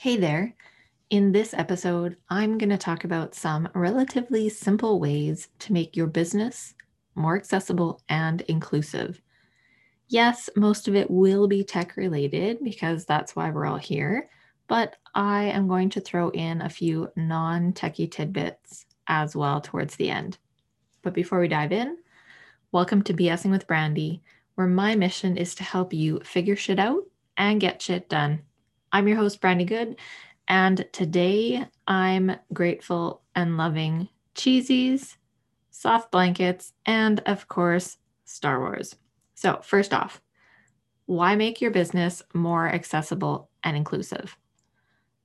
Hey there. In this episode, I'm going to talk about some relatively simple ways to make your business more accessible and inclusive. Yes, most of it will be tech related because that's why we're all here, but I am going to throw in a few non techie tidbits as well towards the end. But before we dive in, welcome to BSing with Brandi, where my mission is to help you figure shit out and get shit done. I'm your host, Brandi Good, and today I'm grateful and loving cheesies, soft blankets, and of course, Star Wars. So, first off, why make your business more accessible and inclusive?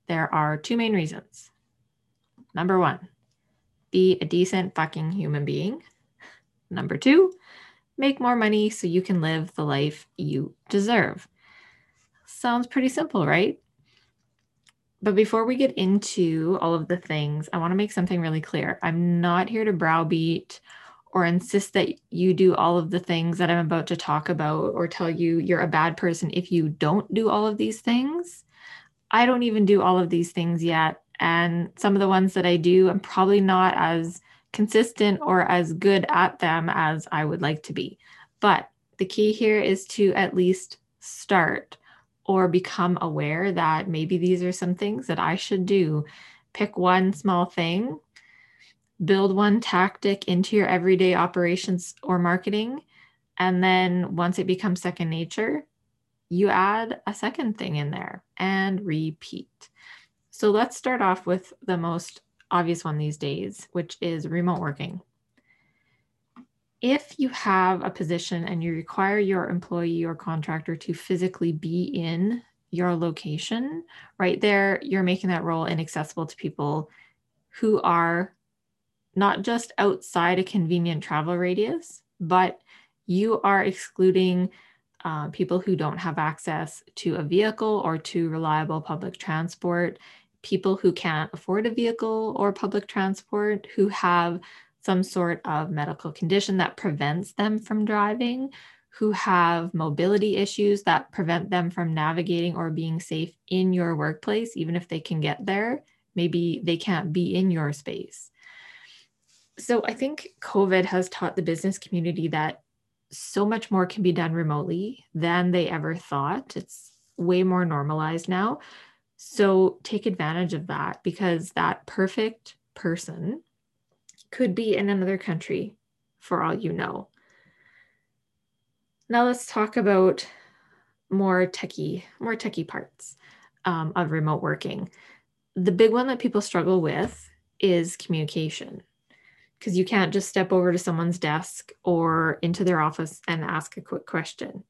There are two main reasons. Number one, be a decent fucking human being. Number two, make more money so you can live the life you deserve. Sounds pretty simple, right? But before we get into all of the things, I want to make something really clear. I'm not here to browbeat or insist that you do all of the things that I'm about to talk about or tell you you're a bad person if you don't do all of these things. I don't even do all of these things yet. And some of the ones that I do, I'm probably not as consistent or as good at them as I would like to be. But the key here is to at least start or become aware that maybe these are some things that I should do. Pick one small thing, build one tactic into your everyday operations or marketing. And then once it becomes second nature, you add a second thing in there and repeat. So let's start off with the most obvious one these days, which is remote working if you have a position and you require your employee or contractor to physically be in your location, right there, you're making that role inaccessible to people who are not just outside a convenient travel radius, but you are excluding uh, people who don't have access to a vehicle or to reliable public transport, people who can't afford a vehicle or public transport, who have some sort of medical condition that prevents them from driving, who have mobility issues that prevent them from navigating or being safe in your workplace, even if they can get there. Maybe they can't be in your space. So I think COVID has taught the business community that so much more can be done remotely than they ever thought. It's way more normalized now. So take advantage of that because that perfect person could be in another country for all you know. Now let's talk about more techie, more techie parts um, of remote working. The big one that people struggle with is communication because you can't just step over to someone's desk or into their office and ask a quick question.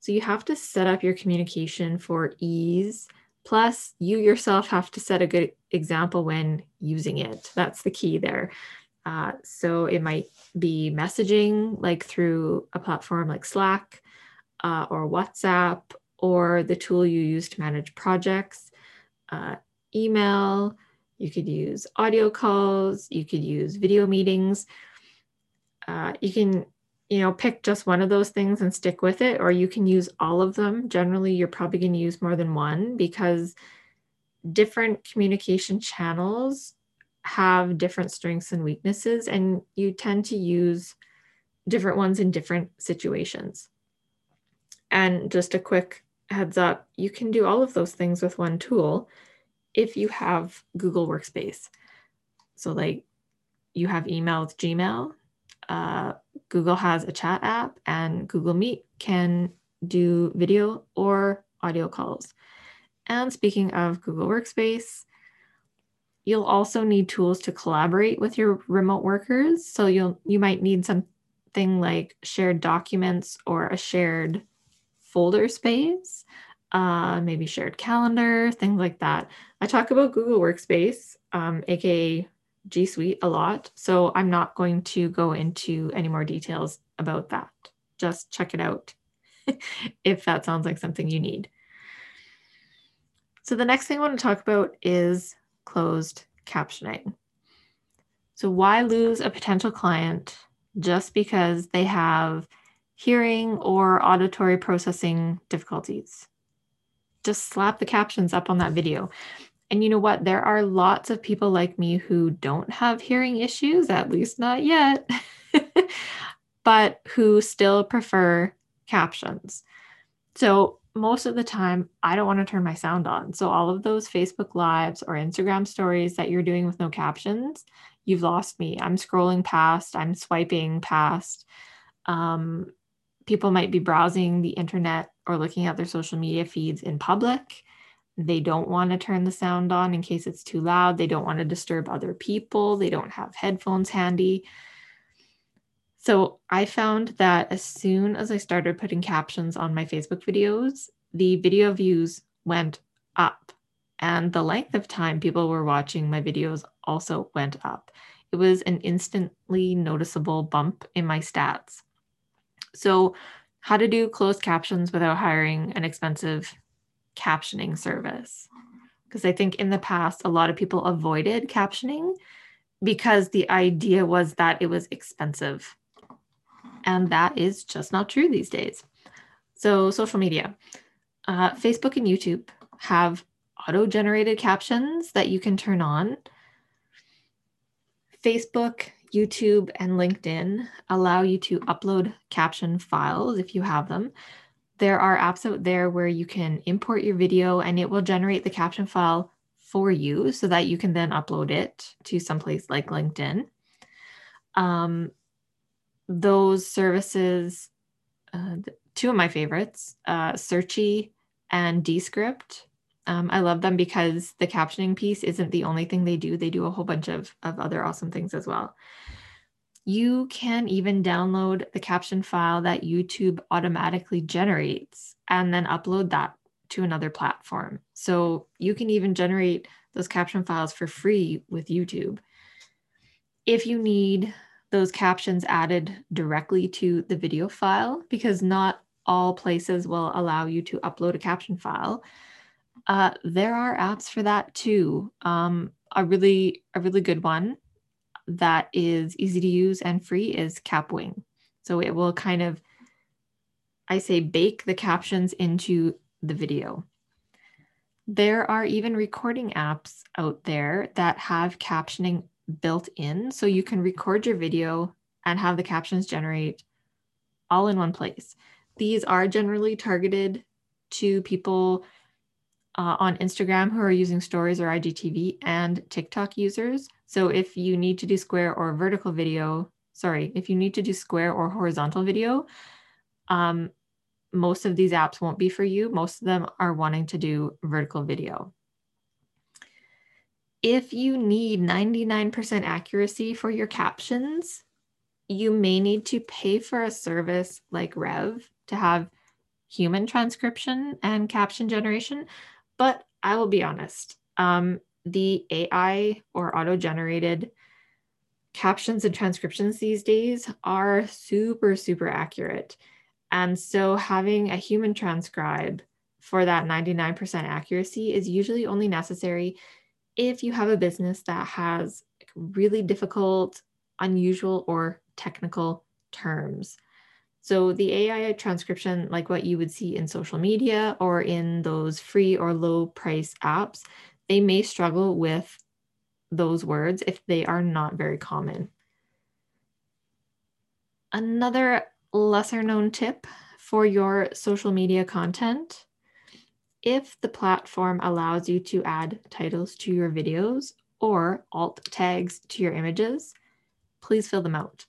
So you have to set up your communication for ease. Plus, you yourself have to set a good example when using it. That's the key there. Uh, so it might be messaging like through a platform like Slack uh, or WhatsApp or the tool you use to manage projects, uh, email. You could use audio calls. You could use video meetings. Uh, you can, you know, pick just one of those things and stick with it, or you can use all of them. Generally, you're probably going to use more than one because different communication channels have different strengths and weaknesses, and you tend to use different ones in different situations. And just a quick heads up you can do all of those things with one tool if you have Google Workspace. So, like you have email with Gmail, uh, Google has a chat app, and Google Meet can do video or audio calls. And speaking of Google Workspace, You'll also need tools to collaborate with your remote workers. So you'll you might need something like shared documents or a shared folder space, uh, maybe shared calendar, things like that. I talk about Google Workspace, um, aka G Suite, a lot. So I'm not going to go into any more details about that. Just check it out if that sounds like something you need. So the next thing I want to talk about is closed captioning. So, why lose a potential client just because they have hearing or auditory processing difficulties? Just slap the captions up on that video. And you know what? There are lots of people like me who don't have hearing issues, at least not yet, but who still prefer captions. So most of the time, I don't want to turn my sound on. So all of those Facebook Lives or Instagram stories that you're doing with no captions, you've lost me. I'm scrolling past, I'm swiping past. Um, people might be browsing the internet or looking at their social media feeds in public they don't want to turn the sound on in case it's too loud. They don't want to disturb other people. They don't have headphones handy. So I found that as soon as I started putting captions on my Facebook videos, the video views went up and the length of time people were watching my videos also went up. It was an instantly noticeable bump in my stats. So, how to do closed captions without hiring an expensive captioning service. Because I think in the past, a lot of people avoided captioning because the idea was that it was expensive. And that is just not true these days. So, social media, uh, Facebook and YouTube have auto generated captions that you can turn on. Facebook, YouTube, and LinkedIn allow you to upload caption files if you have them there are apps out there where you can import your video and it will generate the caption file for you so that you can then upload it to someplace like LinkedIn. Um, those services, uh, two of my favorites, uh, Searchie and Descript. Um, I love them because the captioning piece isn't the only thing they do. They do a whole bunch of, of other awesome things as well. You can even download the caption file that YouTube automatically generates and then upload that to another platform. So you can even generate those caption files for free with YouTube. If you need those captions added directly to the video file, because not all places will allow you to upload a caption file, uh, there are apps for that too. Um, a really a really good one that is easy to use and free is Kapwing. So it will kind of, I say, bake the captions into the video. There are even recording apps out there that have captioning built in. So you can record your video and have the captions generate all in one place. These are generally targeted to people uh, on Instagram who are using stories or IGTV and TikTok users. So if you need to do square or vertical video, sorry, if you need to do square or horizontal video, um, most of these apps won't be for you. Most of them are wanting to do vertical video. If you need 99% accuracy for your captions, you may need to pay for a service like Rev to have human transcription and caption generation, but I will be honest, um, the AI or auto generated captions and transcriptions these days are super, super accurate. And so having a human transcribe for that 99% accuracy is usually only necessary if you have a business that has really difficult, unusual, or technical terms. So the AI transcription, like what you would see in social media or in those free or low price apps, they may struggle with those words if they are not very common. Another lesser known tip for your social media content if the platform allows you to add titles to your videos or alt tags to your images, please fill them out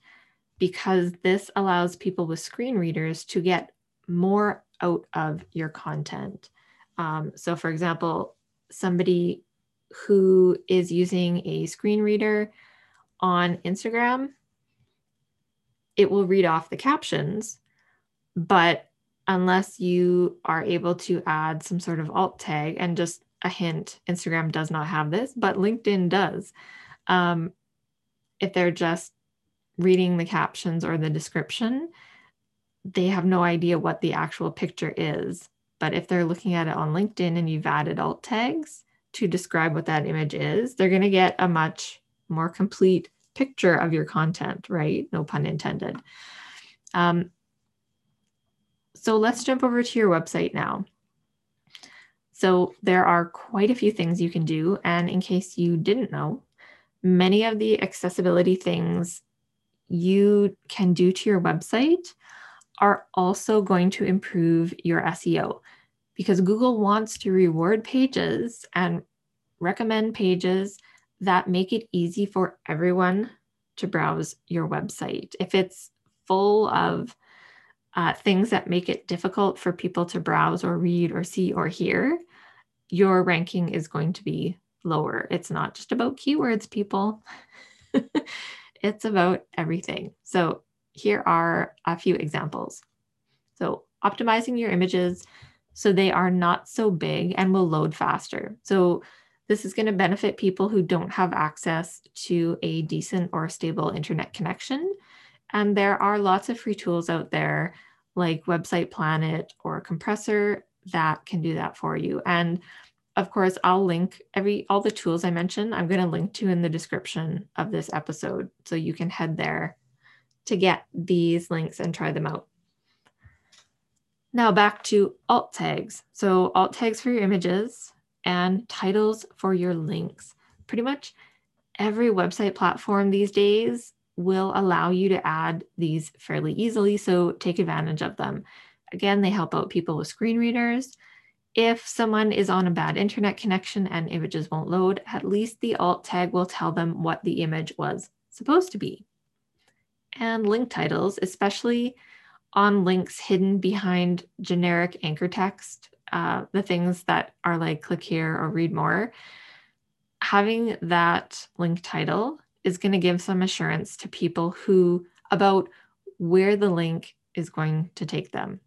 because this allows people with screen readers to get more out of your content. Um, so, for example, somebody who is using a screen reader on Instagram, it will read off the captions, but unless you are able to add some sort of alt tag and just a hint, Instagram does not have this, but LinkedIn does. Um, if they're just reading the captions or the description, they have no idea what the actual picture is. But if they're looking at it on LinkedIn and you've added alt tags to describe what that image is, they're going to get a much more complete picture of your content, right? No pun intended. Um, so let's jump over to your website now. So there are quite a few things you can do. And in case you didn't know, many of the accessibility things you can do to your website are also going to improve your SEO because Google wants to reward pages and recommend pages that make it easy for everyone to browse your website. If it's full of uh, things that make it difficult for people to browse or read or see or hear, your ranking is going to be lower. It's not just about keywords, people. it's about everything. So, here are a few examples. So, optimizing your images so they are not so big and will load faster. So, this is going to benefit people who don't have access to a decent or stable internet connection. And there are lots of free tools out there like Website Planet or Compressor that can do that for you. And of course, I'll link every all the tools I mentioned, I'm going to link to in the description of this episode so you can head there to get these links and try them out. Now back to alt tags. So alt tags for your images and titles for your links. Pretty much every website platform these days will allow you to add these fairly easily. So take advantage of them. Again, they help out people with screen readers. If someone is on a bad internet connection and images won't load, at least the alt tag will tell them what the image was supposed to be. And link titles, especially on links hidden behind generic anchor text, uh, the things that are like click here or read more, having that link title is going to give some assurance to people who about where the link is going to take them.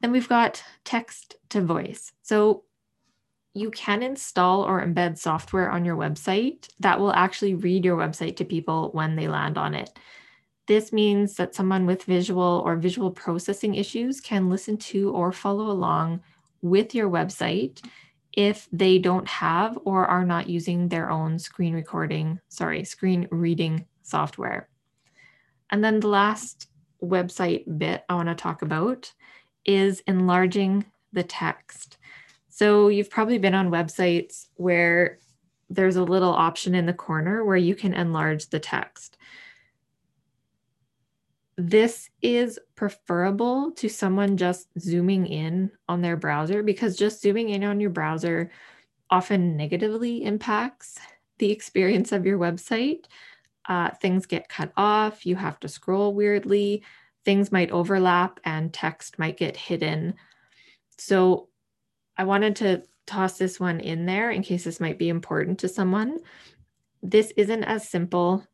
Then we've got text to voice. So you can install or embed software on your website that will actually read your website to people when they land on it. This means that someone with visual or visual processing issues can listen to or follow along with your website if they don't have or are not using their own screen recording, sorry, screen reading software. And then the last website bit I want to talk about is enlarging the text. So you've probably been on websites where there's a little option in the corner where you can enlarge the text this is preferable to someone just zooming in on their browser because just zooming in on your browser often negatively impacts the experience of your website. Uh, things get cut off, you have to scroll weirdly, things might overlap, and text might get hidden. So, I wanted to toss this one in there in case this might be important to someone. This isn't as simple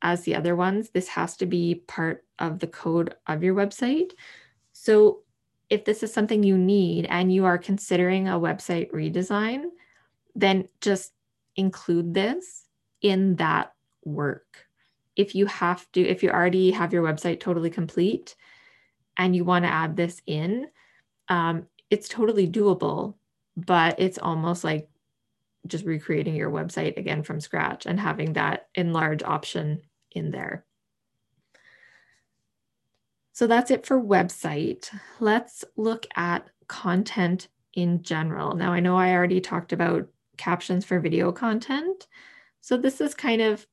as the other ones. This has to be part of the code of your website. So if this is something you need and you are considering a website redesign, then just include this in that work. If you have to, if you already have your website totally complete and you want to add this in, um, it's totally doable, but it's almost like just recreating your website again from scratch and having that enlarge option in there. So that's it for website. Let's look at content in general. Now, I know I already talked about captions for video content. So this is kind of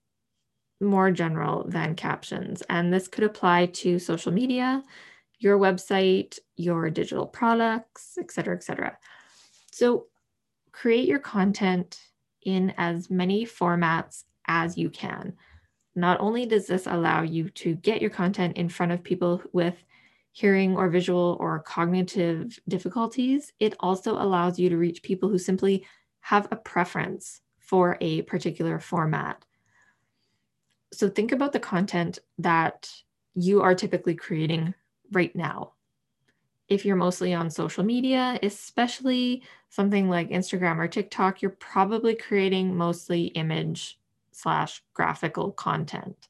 more general than captions. And this could apply to social media, your website, your digital products, et cetera, et cetera. So create your content in as many formats as you can. Not only does this allow you to get your content in front of people with hearing or visual or cognitive difficulties, it also allows you to reach people who simply have a preference for a particular format. So think about the content that you are typically creating right now. If you're mostly on social media, especially something like Instagram or TikTok, you're probably creating mostly image slash graphical content.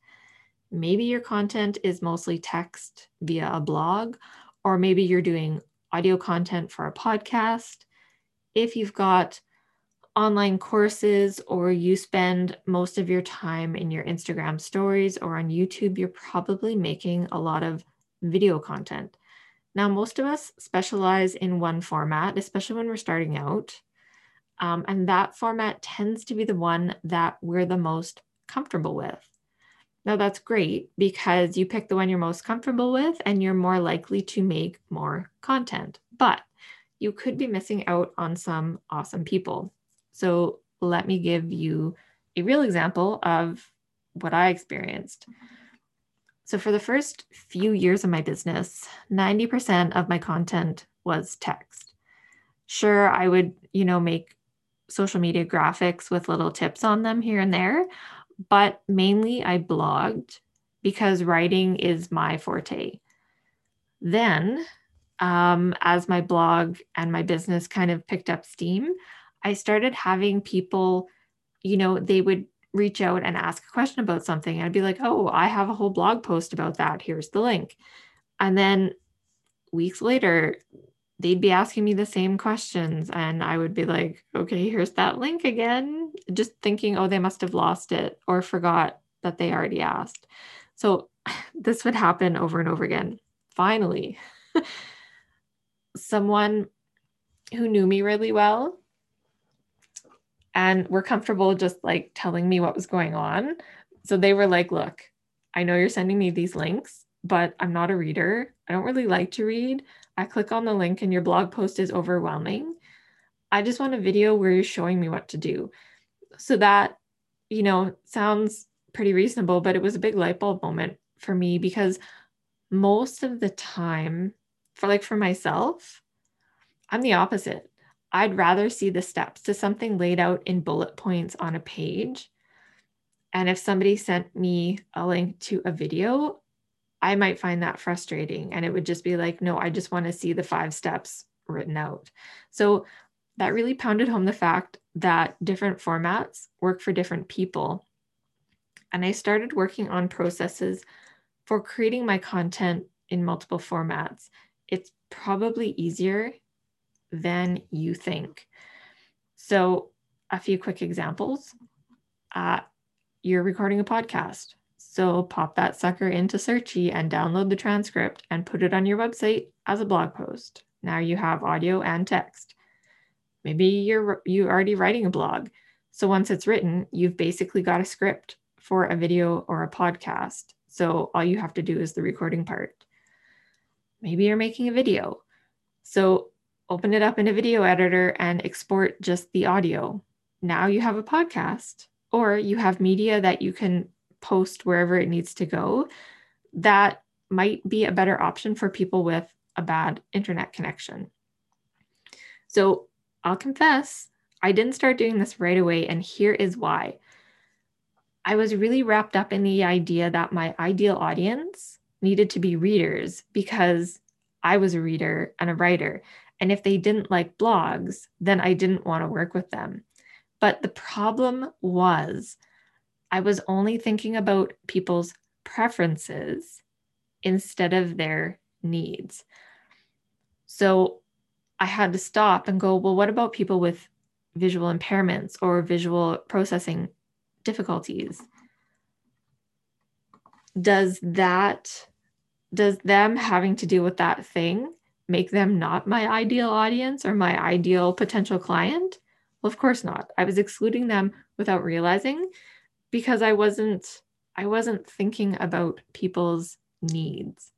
Maybe your content is mostly text via a blog, or maybe you're doing audio content for a podcast. If you've got online courses or you spend most of your time in your Instagram stories or on YouTube, you're probably making a lot of video content. Now, most of us specialize in one format, especially when we're starting out. Um, and that format tends to be the one that we're the most comfortable with. Now, that's great because you pick the one you're most comfortable with and you're more likely to make more content. But you could be missing out on some awesome people. So, let me give you a real example of what I experienced. So, for the first few years of my business, 90% of my content was text. Sure, I would, you know, make social media graphics with little tips on them here and there, but mainly I blogged because writing is my forte. Then, um, as my blog and my business kind of picked up steam, I started having people, you know, they would reach out and ask a question about something. I'd be like, oh, I have a whole blog post about that. Here's the link. And then weeks later, they'd be asking me the same questions. And I would be like, okay, here's that link again. Just thinking, oh, they must have lost it or forgot that they already asked. So this would happen over and over again. Finally, someone who knew me really well and were comfortable just like telling me what was going on. So they were like, look, I know you're sending me these links, but I'm not a reader. I don't really like to read. I click on the link and your blog post is overwhelming. I just want a video where you're showing me what to do. So that, you know, sounds pretty reasonable, but it was a big light bulb moment for me because most of the time, for like for myself, I'm the opposite. I'd rather see the steps to something laid out in bullet points on a page. And if somebody sent me a link to a video, I might find that frustrating. And it would just be like, no, I just want to see the five steps written out. So that really pounded home the fact that different formats work for different people. And I started working on processes for creating my content in multiple formats. It's probably easier than you think. So, a few quick examples. Uh, you're recording a podcast. So, pop that sucker into Searchie and download the transcript and put it on your website as a blog post. Now you have audio and text. Maybe you're you already writing a blog. So once it's written, you've basically got a script for a video or a podcast. So all you have to do is the recording part. Maybe you're making a video. So open it up in a video editor and export just the audio. Now you have a podcast, or you have media that you can post wherever it needs to go. That might be a better option for people with a bad internet connection. So I'll confess, I didn't start doing this right away, and here is why. I was really wrapped up in the idea that my ideal audience needed to be readers because I was a reader and a writer. And if they didn't like blogs, then I didn't want to work with them. But the problem was, I was only thinking about people's preferences instead of their needs. So I had to stop and go, well, what about people with visual impairments or visual processing difficulties? Does that, does them having to deal with that thing make them not my ideal audience or my ideal potential client? Well, of course not. I was excluding them without realizing because I wasn't I wasn't thinking about people's needs.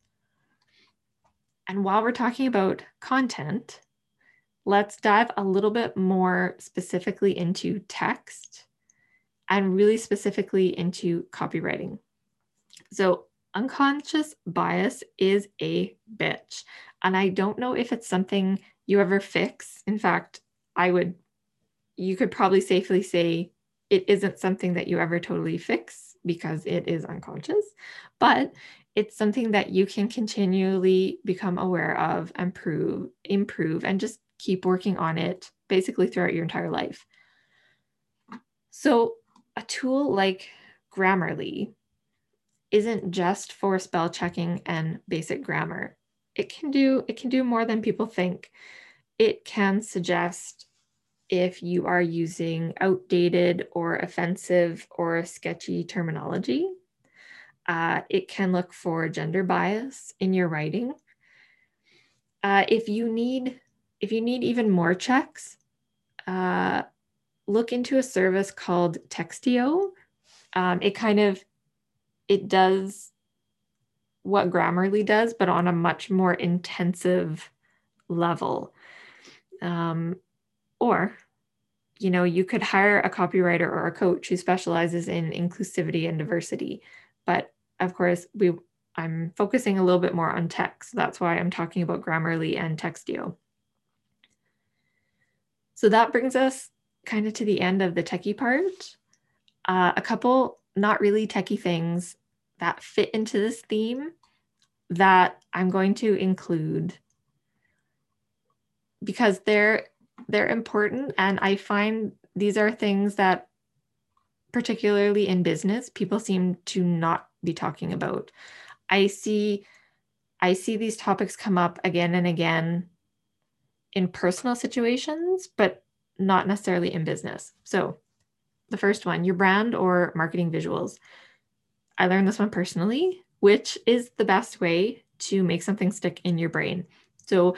And while we're talking about content, let's dive a little bit more specifically into text and really specifically into copywriting. So, unconscious bias is a bitch. And I don't know if it's something you ever fix. In fact, I would, you could probably safely say it isn't something that you ever totally fix because it is unconscious, but it's something that you can continually become aware of, improve, improve, and just keep working on it basically throughout your entire life. So, a tool like Grammarly isn't just for spell checking and basic grammar it can do it can do more than people think. It can suggest if you are using outdated or offensive or sketchy terminology. Uh, it can look for gender bias in your writing. Uh, if you need if you need even more checks, uh, look into a service called Textio. Um, it kind of it does what Grammarly does, but on a much more intensive level. Um, or, you know, you could hire a copywriter or a coach who specializes in inclusivity and diversity. But of course, we I'm focusing a little bit more on text. That's why I'm talking about Grammarly and Textio. So that brings us kind of to the end of the techie part. Uh, a couple not really techie things that fit into this theme that I'm going to include because they're they're important and I find these are things that particularly in business people seem to not be talking about. I see I see these topics come up again and again in personal situations but not necessarily in business. So, the first one, your brand or marketing visuals. I learned this one personally, which is the best way to make something stick in your brain. So,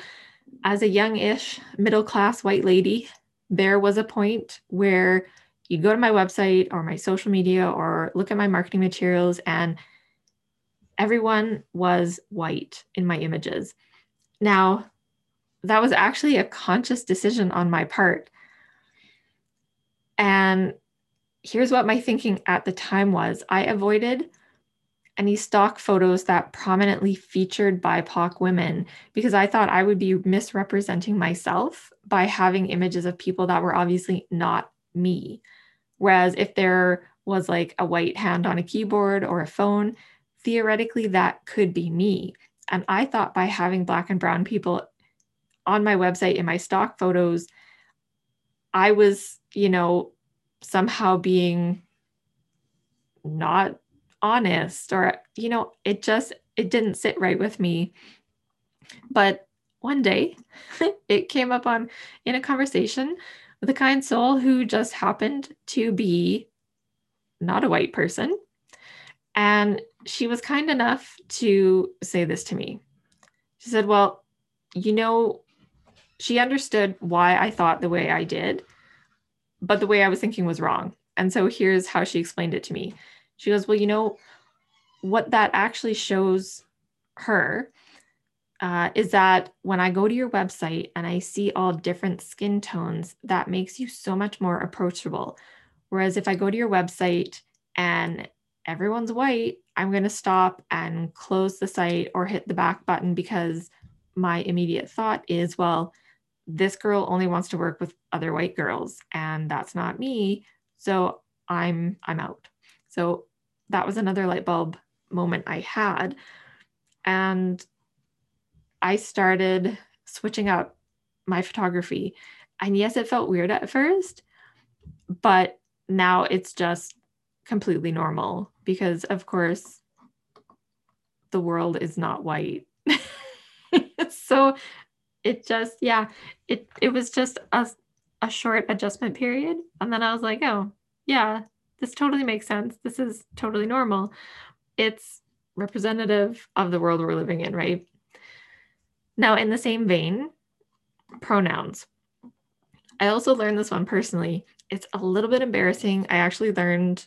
as a young-ish middle class white lady, there was a point where you go to my website or my social media or look at my marketing materials and everyone was white in my images. Now, that was actually a conscious decision on my part. And here's what my thinking at the time was I avoided any stock photos that prominently featured BIPOC women because I thought I would be misrepresenting myself by having images of people that were obviously not me. Whereas if there was like a white hand on a keyboard or a phone, theoretically that could be me. And I thought by having black and brown people on my website in my stock photos, I was, you know, somehow being not honest or you know it just it didn't sit right with me but one day it came up on in a conversation with a kind soul who just happened to be not a white person and she was kind enough to say this to me she said well you know she understood why i thought the way i did but the way I was thinking was wrong. And so here's how she explained it to me. She goes, Well, you know, what that actually shows her uh, is that when I go to your website and I see all different skin tones, that makes you so much more approachable. Whereas if I go to your website and everyone's white, I'm going to stop and close the site or hit the back button because my immediate thought is, well, this girl only wants to work with other white girls and that's not me so i'm i'm out so that was another light bulb moment i had. And i started switching up my photography. And yes it felt weird at first but now it's just completely normal because of course the world is not white. So it just yeah it it was just a, a short adjustment period. And then i was like oh yeah this totally makes sense. This is totally normal. It's representative of the world we're living in right? Now in the same vein pronouns. I also learned this one personally. It's a little bit embarrassing. I actually learned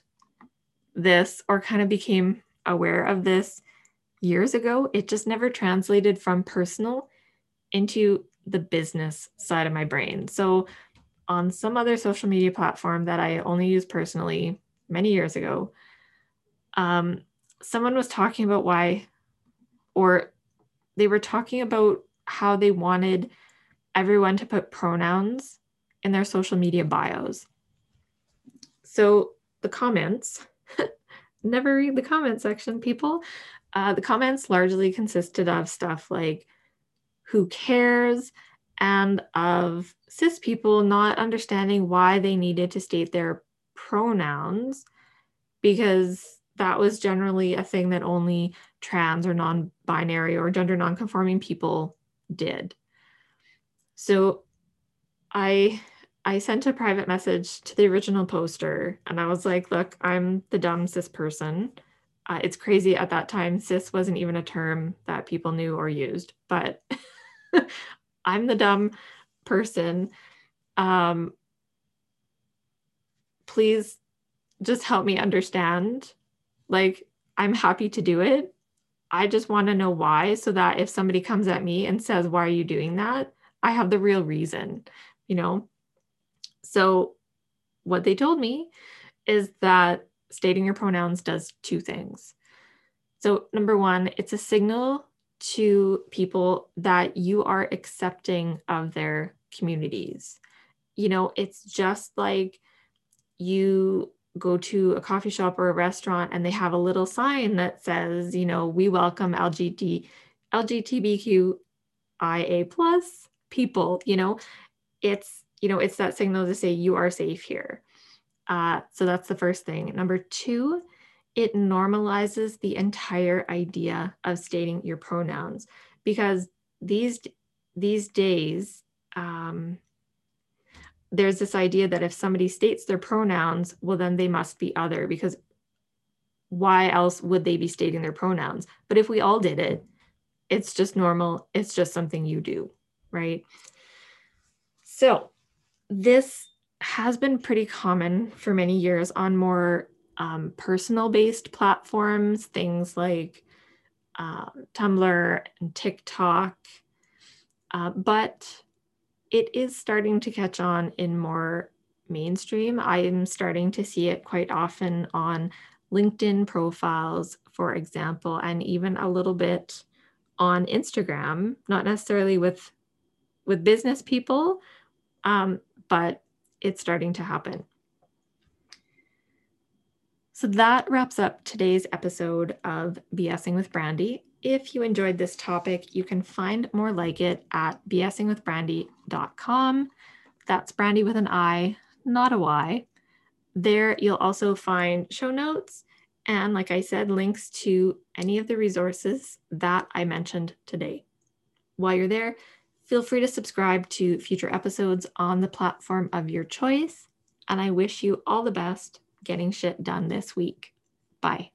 this or kind of became aware of this years ago. It just never translated from personal into the business side of my brain. So, on some other social media platform that I only use personally many years ago, um, someone was talking about why, or they were talking about how they wanted everyone to put pronouns in their social media bios. So, the comments, never read the comment section, people. Uh, the comments largely consisted of stuff like, who cares and of cis people not understanding why they needed to state their pronouns because that was generally a thing that only trans or non binary or gender non conforming people did. So I I sent a private message to the original poster and I was like, look, I'm the dumb cis person. Uh, it's crazy at that time, cis wasn't even a term that people knew or used, but I'm the dumb person. Um, please just help me understand. Like, I'm happy to do it. I just want to know why so that if somebody comes at me and says, Why are you doing that? I have the real reason, you know? So, what they told me is that stating your pronouns does two things. So, number one, it's a signal to people that you are accepting of their communities. You know, it's just like you go to a coffee shop or a restaurant and they have a little sign that says, you know, we welcome LGBT, LGBTQIA plus people, you know, it's, you know, it's that signal to say you are safe here. Uh, so that's the first thing. Number two, it normalizes the entire idea of stating your pronouns because these these days um, there's this idea that if somebody states their pronouns, well, then they must be other because why else would they be stating their pronouns? But if we all did it, it's just normal. It's just something you do, right? So, this has been pretty common for many years on more um, personal based platforms, things like uh, Tumblr and TikTok. Uh, but it is starting to catch on in more mainstream. I am starting to see it quite often on LinkedIn profiles, for example, and even a little bit on Instagram, not necessarily with with business people, um, but it's starting to happen. So that wraps up today's episode of BSing with Brandi. If you enjoyed this topic, you can find more like it at bsingwithbrandi.com. That's Brandi with an I, not a Y. There, you'll also find show notes and, like I said, links to any of the resources that I mentioned today. While you're there, feel free to subscribe to future episodes on the platform of your choice. And I wish you all the best getting shit done this week. Bye.